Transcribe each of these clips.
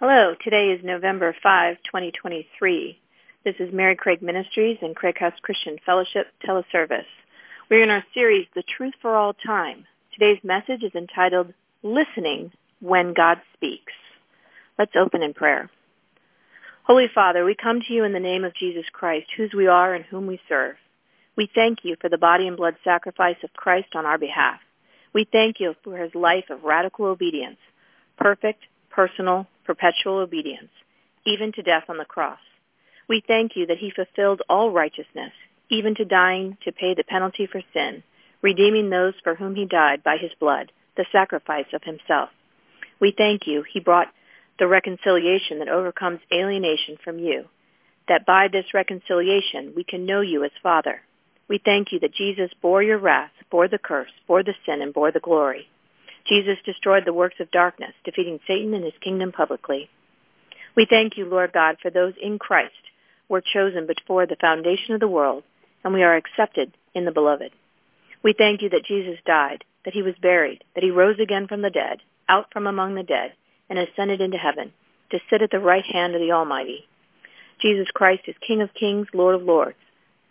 Hello, today is November 5, 2023. This is Mary Craig Ministries and Craig House Christian Fellowship Teleservice. We're in our series, The Truth for All Time. Today's message is entitled, Listening When God Speaks. Let's open in prayer. Holy Father, we come to you in the name of Jesus Christ, whose we are and whom we serve. We thank you for the body and blood sacrifice of Christ on our behalf. We thank you for his life of radical obedience, perfect, personal, perpetual obedience, even to death on the cross. We thank you that he fulfilled all righteousness, even to dying to pay the penalty for sin, redeeming those for whom he died by his blood, the sacrifice of himself. We thank you he brought the reconciliation that overcomes alienation from you, that by this reconciliation we can know you as Father. We thank you that Jesus bore your wrath, bore the curse, bore the sin, and bore the glory. Jesus destroyed the works of darkness, defeating Satan and his kingdom publicly. We thank you, Lord God, for those in Christ were chosen before the foundation of the world, and we are accepted in the beloved. We thank you that Jesus died, that he was buried, that he rose again from the dead, out from among the dead, and ascended into heaven, to sit at the right hand of the Almighty. Jesus Christ is King of kings, Lord of lords,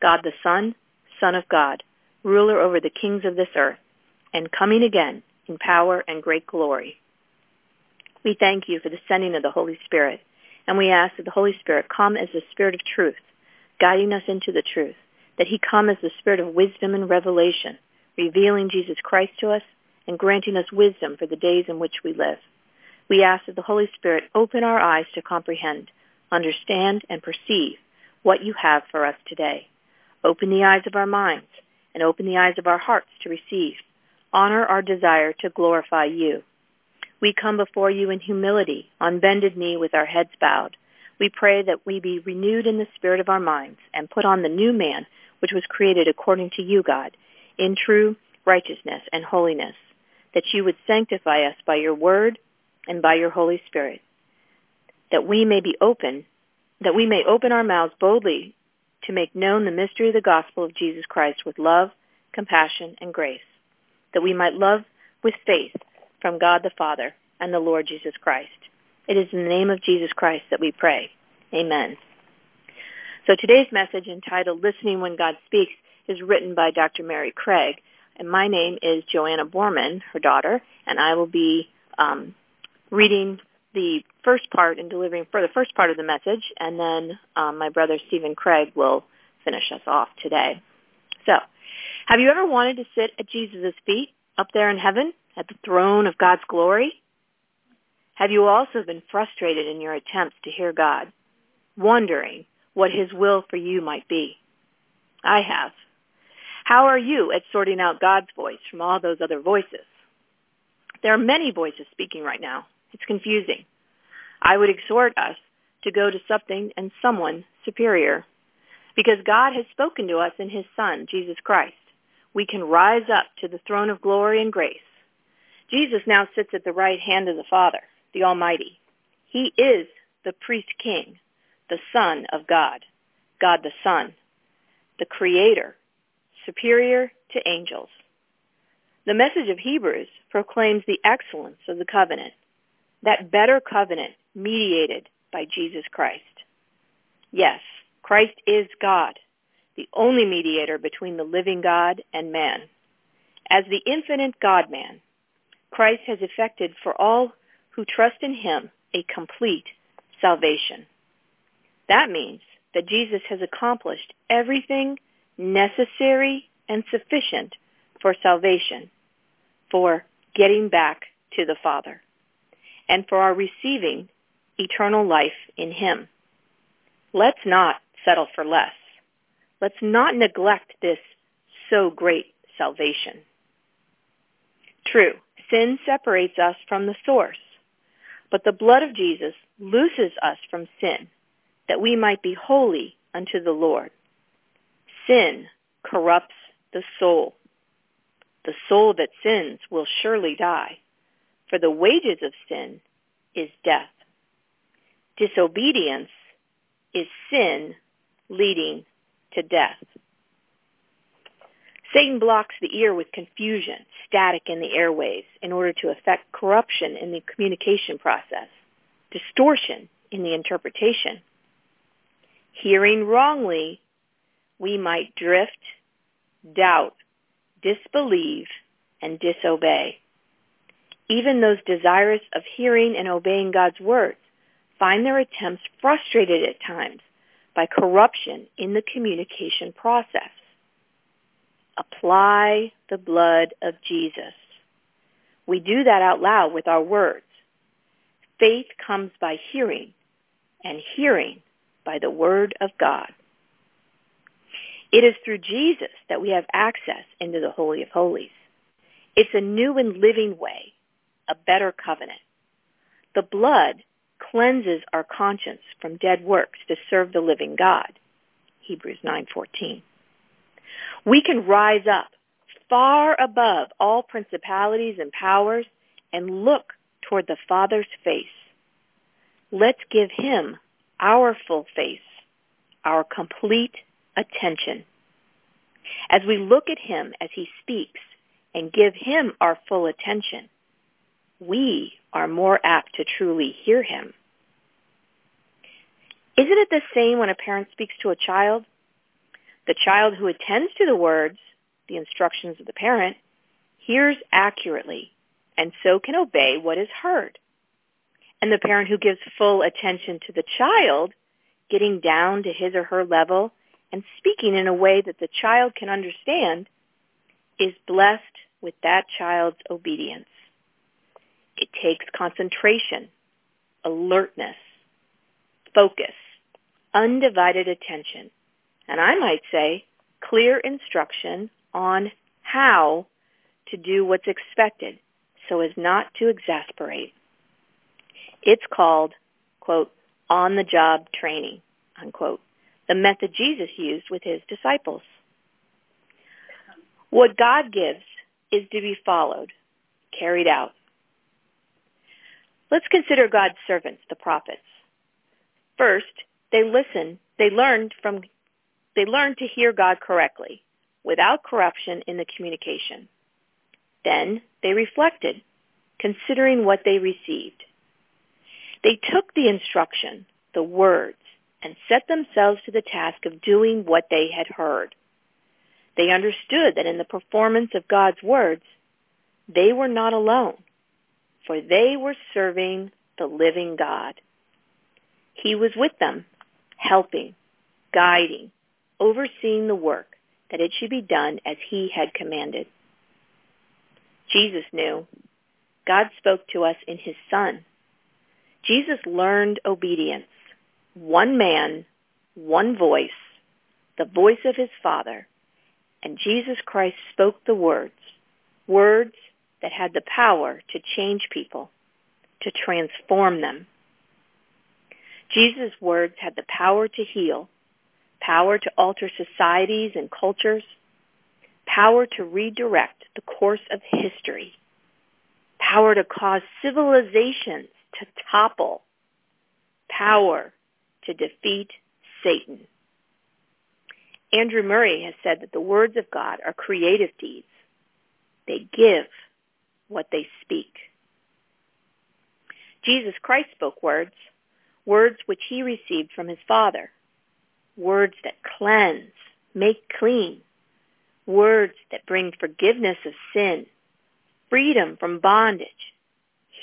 God the Son, Son of God, ruler over the kings of this earth, and coming again in power and great glory. We thank you for the sending of the Holy Spirit, and we ask that the Holy Spirit come as the Spirit of truth, guiding us into the truth, that he come as the Spirit of wisdom and revelation, revealing Jesus Christ to us and granting us wisdom for the days in which we live. We ask that the Holy Spirit open our eyes to comprehend, understand, and perceive what you have for us today. Open the eyes of our minds and open the eyes of our hearts to receive honor our desire to glorify you. We come before you in humility, on bended knee with our heads bowed. We pray that we be renewed in the spirit of our minds and put on the new man which was created according to you, God, in true righteousness and holiness, that you would sanctify us by your word and by your Holy Spirit, that we may be open, that we may open our mouths boldly to make known the mystery of the gospel of Jesus Christ with love, compassion, and grace that we might love with faith from God the Father and the Lord Jesus Christ. It is in the name of Jesus Christ that we pray. Amen. So today's message entitled Listening When God Speaks is written by Dr. Mary Craig, and my name is Joanna Borman, her daughter, and I will be um, reading the first part and delivering for the first part of the message, and then um, my brother Stephen Craig will finish us off today. So, have you ever wanted to sit at Jesus' feet up there in heaven at the throne of God's glory? Have you also been frustrated in your attempts to hear God, wondering what his will for you might be? I have. How are you at sorting out God's voice from all those other voices? There are many voices speaking right now. It's confusing. I would exhort us to go to something and someone superior because God has spoken to us in his Son, Jesus Christ we can rise up to the throne of glory and grace. Jesus now sits at the right hand of the Father, the Almighty. He is the priest king, the Son of God, God the Son, the Creator, superior to angels. The message of Hebrews proclaims the excellence of the covenant, that better covenant mediated by Jesus Christ. Yes, Christ is God, the only mediator between the living God and man. As the infinite God-man, Christ has effected for all who trust in him a complete salvation. That means that Jesus has accomplished everything necessary and sufficient for salvation, for getting back to the Father, and for our receiving eternal life in him. Let's not settle for less. Let's not neglect this so great salvation. True, sin separates us from the source, but the blood of Jesus looses us from sin, that we might be holy unto the Lord. Sin corrupts the soul. The soul that sins will surely die, for the wages of sin is death. Disobedience is sin leading to death. Satan blocks the ear with confusion, static in the airways in order to effect corruption in the communication process. distortion in the interpretation. Hearing wrongly, we might drift, doubt, disbelieve, and disobey. Even those desirous of hearing and obeying God's words find their attempts frustrated at times by corruption in the communication process. Apply the blood of Jesus. We do that out loud with our words. Faith comes by hearing, and hearing by the word of God. It is through Jesus that we have access into the Holy of Holies. It's a new and living way, a better covenant. The blood cleanses our conscience from dead works to serve the living God. Hebrews 9:14. We can rise up far above all principalities and powers and look toward the Father's face. Let's give him our full face, our complete attention. As we look at him as he speaks and give him our full attention, we are more apt to truly hear him. Isn't it the same when a parent speaks to a child? The child who attends to the words, the instructions of the parent, hears accurately and so can obey what is heard. And the parent who gives full attention to the child, getting down to his or her level and speaking in a way that the child can understand, is blessed with that child's obedience. It takes concentration, alertness, focus, undivided attention, and I might say clear instruction on how to do what's expected so as not to exasperate. It's called, quote, on the job training, unquote, the method Jesus used with his disciples. What God gives is to be followed, carried out. Let's consider God's servants, the prophets. First, they listened, they learned from they learned to hear God correctly, without corruption in the communication. Then they reflected, considering what they received. They took the instruction, the words, and set themselves to the task of doing what they had heard. They understood that in the performance of God's words, they were not alone, for they were serving the living God. He was with them, helping, guiding, overseeing the work that it should be done as he had commanded. Jesus knew. God spoke to us in his Son. Jesus learned obedience. One man, one voice, the voice of his Father. And Jesus Christ spoke the words, words that had the power to change people, to transform them. Jesus' words had the power to heal, power to alter societies and cultures, power to redirect the course of history, power to cause civilizations to topple, power to defeat Satan. Andrew Murray has said that the words of God are creative deeds. They give what they speak. Jesus Christ spoke words, words which he received from his Father, words that cleanse, make clean, words that bring forgiveness of sin, freedom from bondage,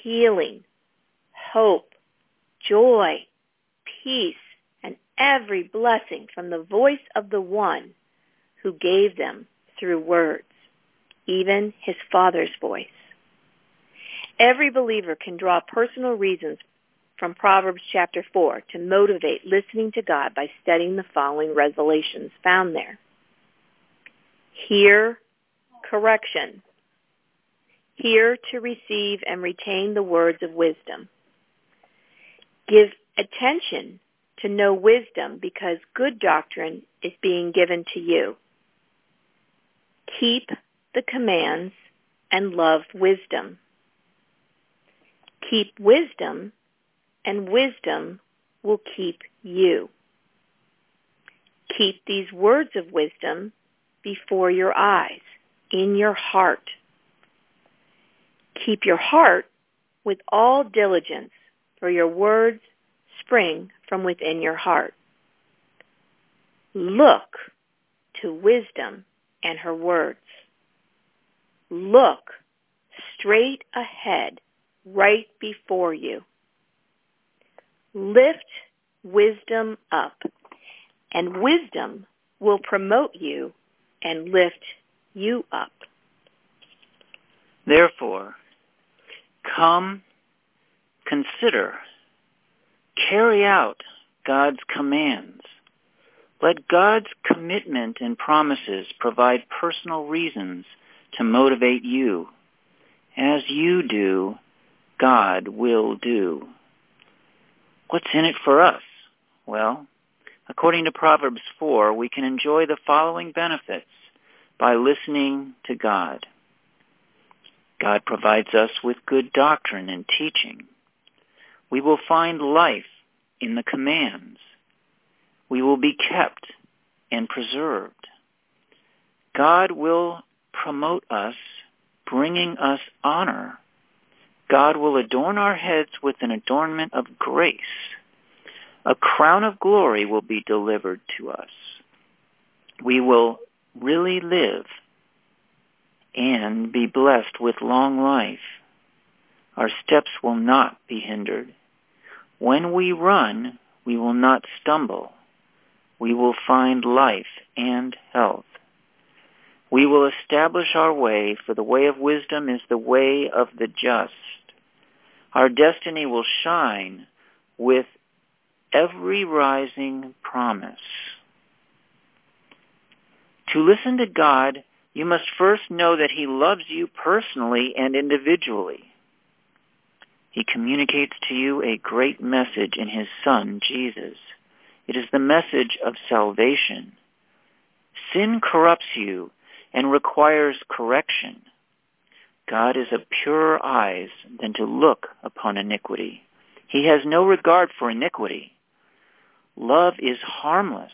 healing, hope, joy, peace, and every blessing from the voice of the one who gave them through words, even his Father's voice. Every believer can draw personal reasons from Proverbs chapter 4 to motivate listening to God by studying the following resolutions found there. Hear correction. Hear to receive and retain the words of wisdom. Give attention to know wisdom because good doctrine is being given to you. Keep the commands and love wisdom. Keep wisdom and wisdom will keep you. Keep these words of wisdom before your eyes, in your heart. Keep your heart with all diligence for your words spring from within your heart. Look to wisdom and her words. Look straight ahead, right before you. Lift wisdom up, and wisdom will promote you and lift you up. Therefore, come, consider, carry out God's commands. Let God's commitment and promises provide personal reasons to motivate you. As you do, God will do. What's in it for us? Well, according to Proverbs 4, we can enjoy the following benefits by listening to God. God provides us with good doctrine and teaching. We will find life in the commands. We will be kept and preserved. God will promote us, bringing us honor. God will adorn our heads with an adornment of grace. A crown of glory will be delivered to us. We will really live and be blessed with long life. Our steps will not be hindered. When we run, we will not stumble. We will find life and health. We will establish our way, for the way of wisdom is the way of the just. Our destiny will shine with every rising promise. To listen to God you must first know that he loves you personally and individually. He communicates to you a great message in his Son, Jesus. It is the message of salvation. Sin corrupts you and requires correction. God is of purer eyes than to look upon iniquity. He has no regard for iniquity. Love is harmless.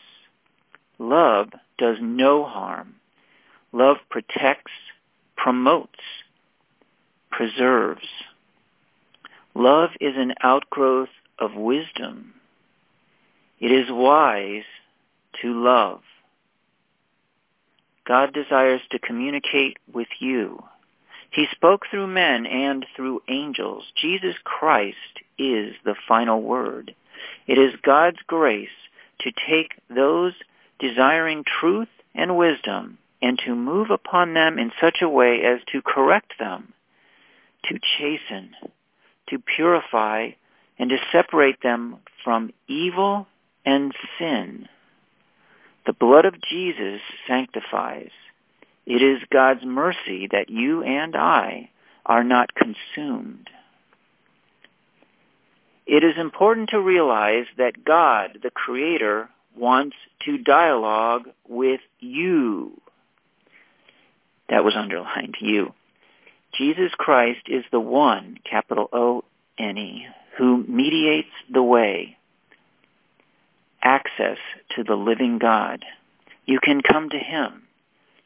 Love does no harm. Love protects, promotes, preserves. Love is an outgrowth of wisdom. It is wise to love. God desires to communicate with you. He spoke through men and through angels. Jesus Christ is the final word. It is God's grace to take those desiring truth and wisdom and to move upon them in such a way as to correct them, to chasten, to purify, and to separate them from evil and sin. The blood of Jesus sanctifies. It is God's mercy that you and I are not consumed. It is important to realize that God, the Creator, wants to dialogue with you. That was underlined, you. Jesus Christ is the one, capital O-N-E, who mediates the way, access to the living God. You can come to him.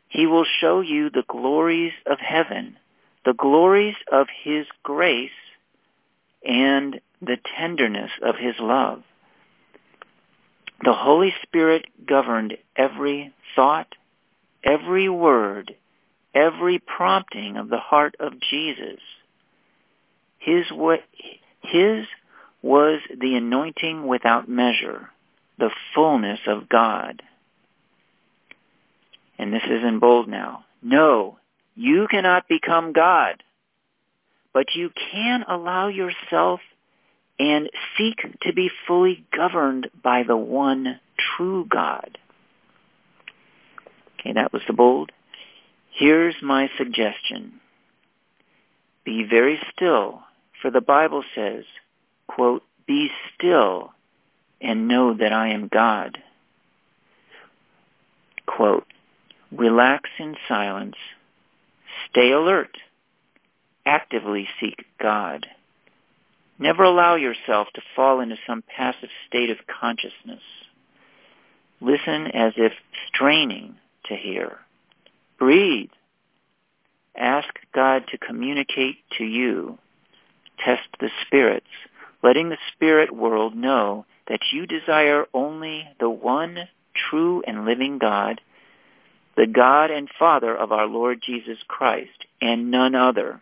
He will show you the glories of heaven, the glories of his grace, and the tenderness of his love. The Holy Spirit governed every thought, every word, every prompting of the heart of Jesus. His, his was the anointing without measure, the fullness of God. And this is in bold now. No, you cannot become God, but you can allow yourself and seek to be fully governed by the one true God. Okay, that was the bold. Here's my suggestion. Be very still, for the Bible says, quote, be still and know that I am God. Quote, relax in silence, stay alert, actively seek God. Never allow yourself to fall into some passive state of consciousness. Listen as if straining to hear. Breathe. Ask God to communicate to you. Test the spirits. letting the spirit world know that you desire only the one true and living God, the God and Father of our Lord Jesus Christ, and none other.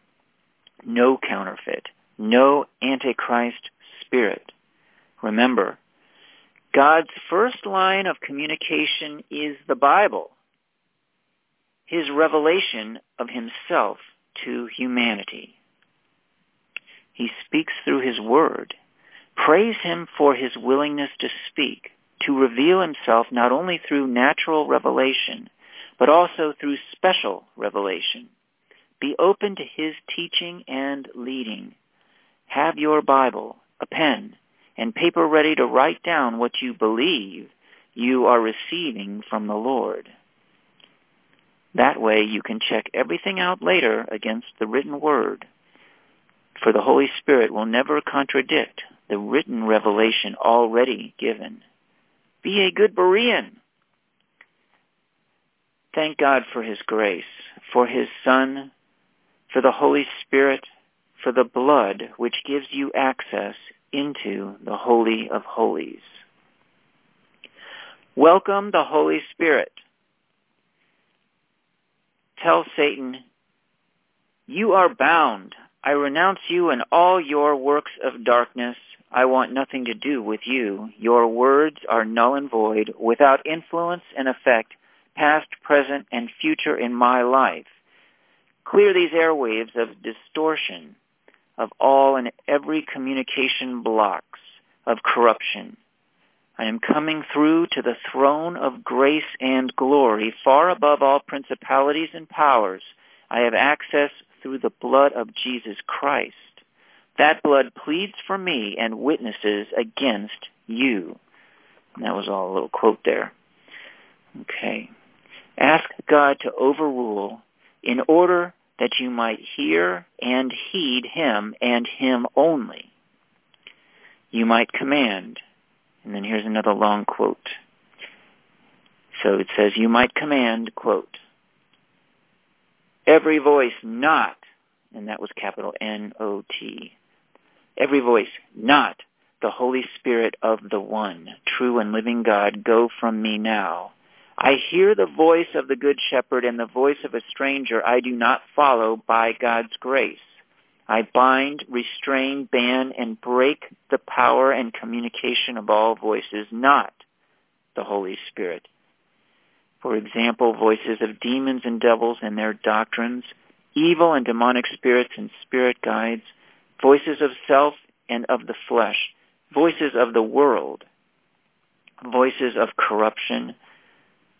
No counterfeit, no antichrist spirit. Remember, God's first line of communication is the Bible, his revelation of himself to humanity. He speaks through his word. Praise him for his willingness to speak, to reveal himself not only through natural revelation, but also through special revelation. Be open to his teaching and leading. Have your Bible, a pen, and paper ready to write down what you believe you are receiving from the Lord. That way you can check everything out later against the written word. For the Holy Spirit will never contradict the written revelation already given. Be a good Berean. Thank God for His grace, for His Son, for the Holy Spirit, for the blood which gives you access into the Holy of Holies. Welcome the Holy Spirit. Tell Satan, you are bound. I renounce you and all your works of darkness. I want nothing to do with you. Your words are null and void, without influence and effect, past, present, and future in my life. Clear these airwaves of distortion, of all and every communication blocks, of corruption. I am coming through to the throne of grace and glory, far above all principalities and powers. I have access through the blood of Jesus Christ. That blood pleads for me and witnesses against you. And that was all a little quote there. Okay. Ask God to overrule in order that you might hear and heed him and him only. You might command. And then here's another long quote. So it says, you might command, quote, every voice not, and that was capital N-O-T, every voice not the Holy Spirit of the one, true and living God, go from me now. I hear the voice of the Good Shepherd and the voice of a stranger I do not follow by God's grace. I bind, restrain, ban, and break the power and communication of all voices, not the Holy Spirit. For example, voices of demons and devils and their doctrines, evil and demonic spirits and spirit guides, voices of self and of the flesh, voices of the world, voices of corruption,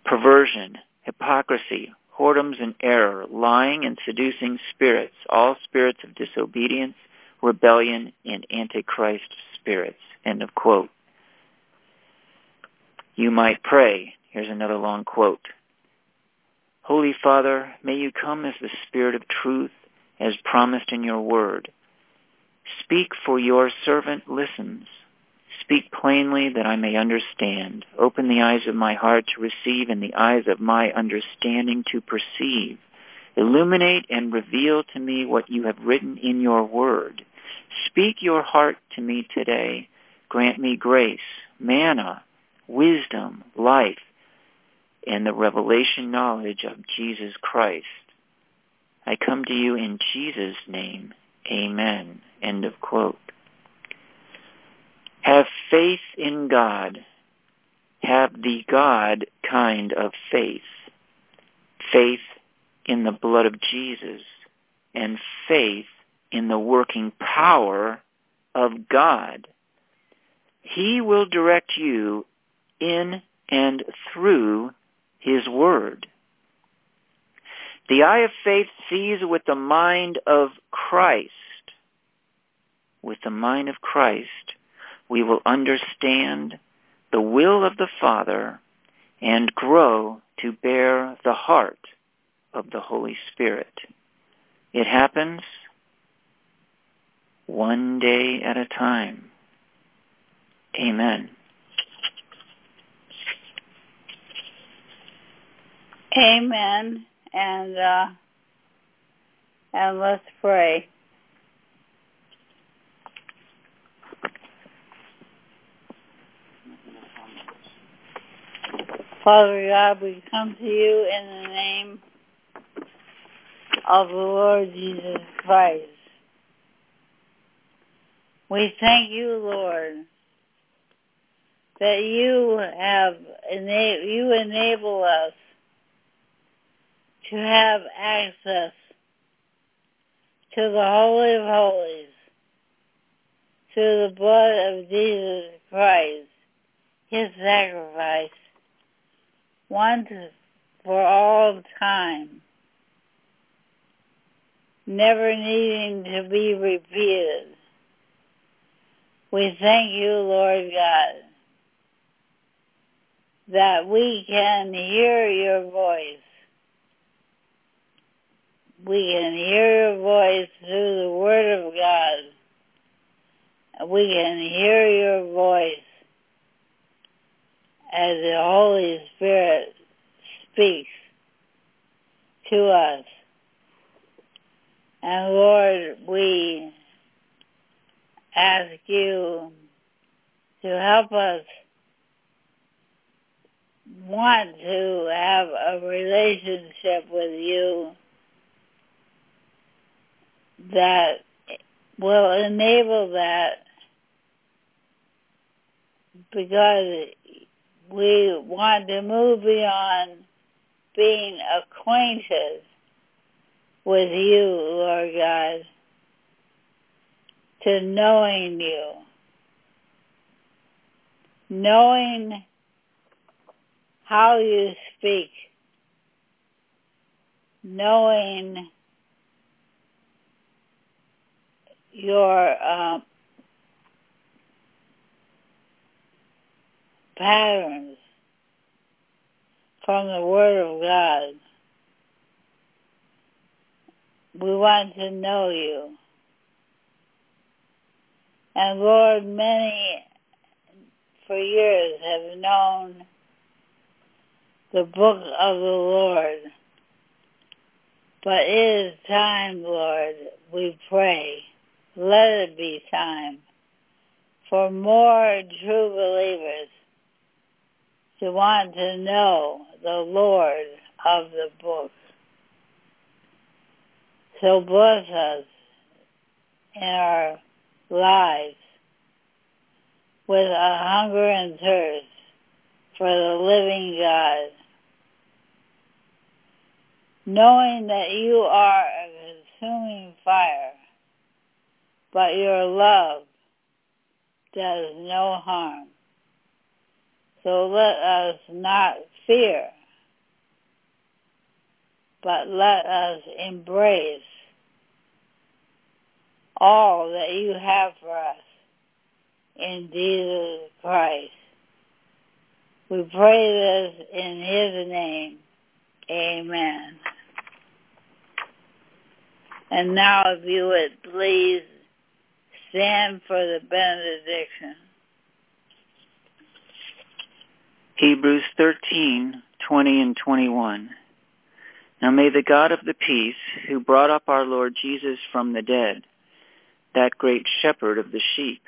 perversion, hypocrisy, whoredoms and error, lying and seducing spirits, all spirits of disobedience, rebellion, and antichrist spirits. End of quote. You might pray. Here's another long quote. Holy Father, may you come as the Spirit of truth as promised in your word. Speak for your servant listens. Speak plainly that I may understand. Open the eyes of my heart to receive and the eyes of my understanding to perceive. Illuminate and reveal to me what you have written in your word. Speak your heart to me today. Grant me grace, manna, wisdom, life, and the revelation knowledge of Jesus Christ. I come to you in Jesus' name. Amen. End of quote. Have faith in God. Have the God kind of faith. Faith in the blood of Jesus and faith in the working power of God. He will direct you in and through his word. The eye of faith sees with the mind of Christ. With the mind of Christ, we will understand the will of the Father and grow to bear the heart of the Holy Spirit. It happens one day at a time. Amen. Amen, and uh, and let's pray. Father God, we come to you in the name of the Lord Jesus Christ. We thank you, Lord, that you have ena- you enable us to have access to the Holy of Holies, to the blood of Jesus Christ, his sacrifice, once for all time, never needing to be repeated. We thank you, Lord God, that we can hear your voice. We can hear your voice through the Word of God. We can hear your voice as the Holy Spirit speaks to us. And Lord, we ask you to help us want to have a relationship with you that will enable that because we want to move beyond being acquainted with you, Lord God, to knowing you. Knowing how you speak. Knowing your uh, patterns from the Word of God. We want to know you. And Lord, many for years have known the book of the Lord. But it is time, Lord, we pray. Let it be time for more true believers to want to know the Lord of the book. So bless us in our lives with a hunger and thirst for the living God, knowing that you are a consuming fire, but your love does no harm. So let us not fear, but let us embrace all that you have for us in Jesus Christ. We pray this in his name. Amen. And now if you would please stand for the benediction. Hebrews 13, 20 and 21. Now may the God of the peace, who brought up our Lord Jesus from the dead, that great shepherd of the sheep,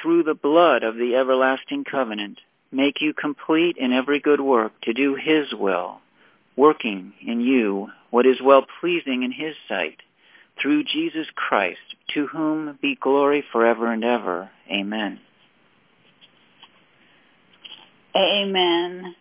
through the blood of the everlasting covenant, make you complete in every good work to do his will, working in you what is well-pleasing in his sight, through Jesus Christ, to whom be glory forever and ever. Amen. Amen.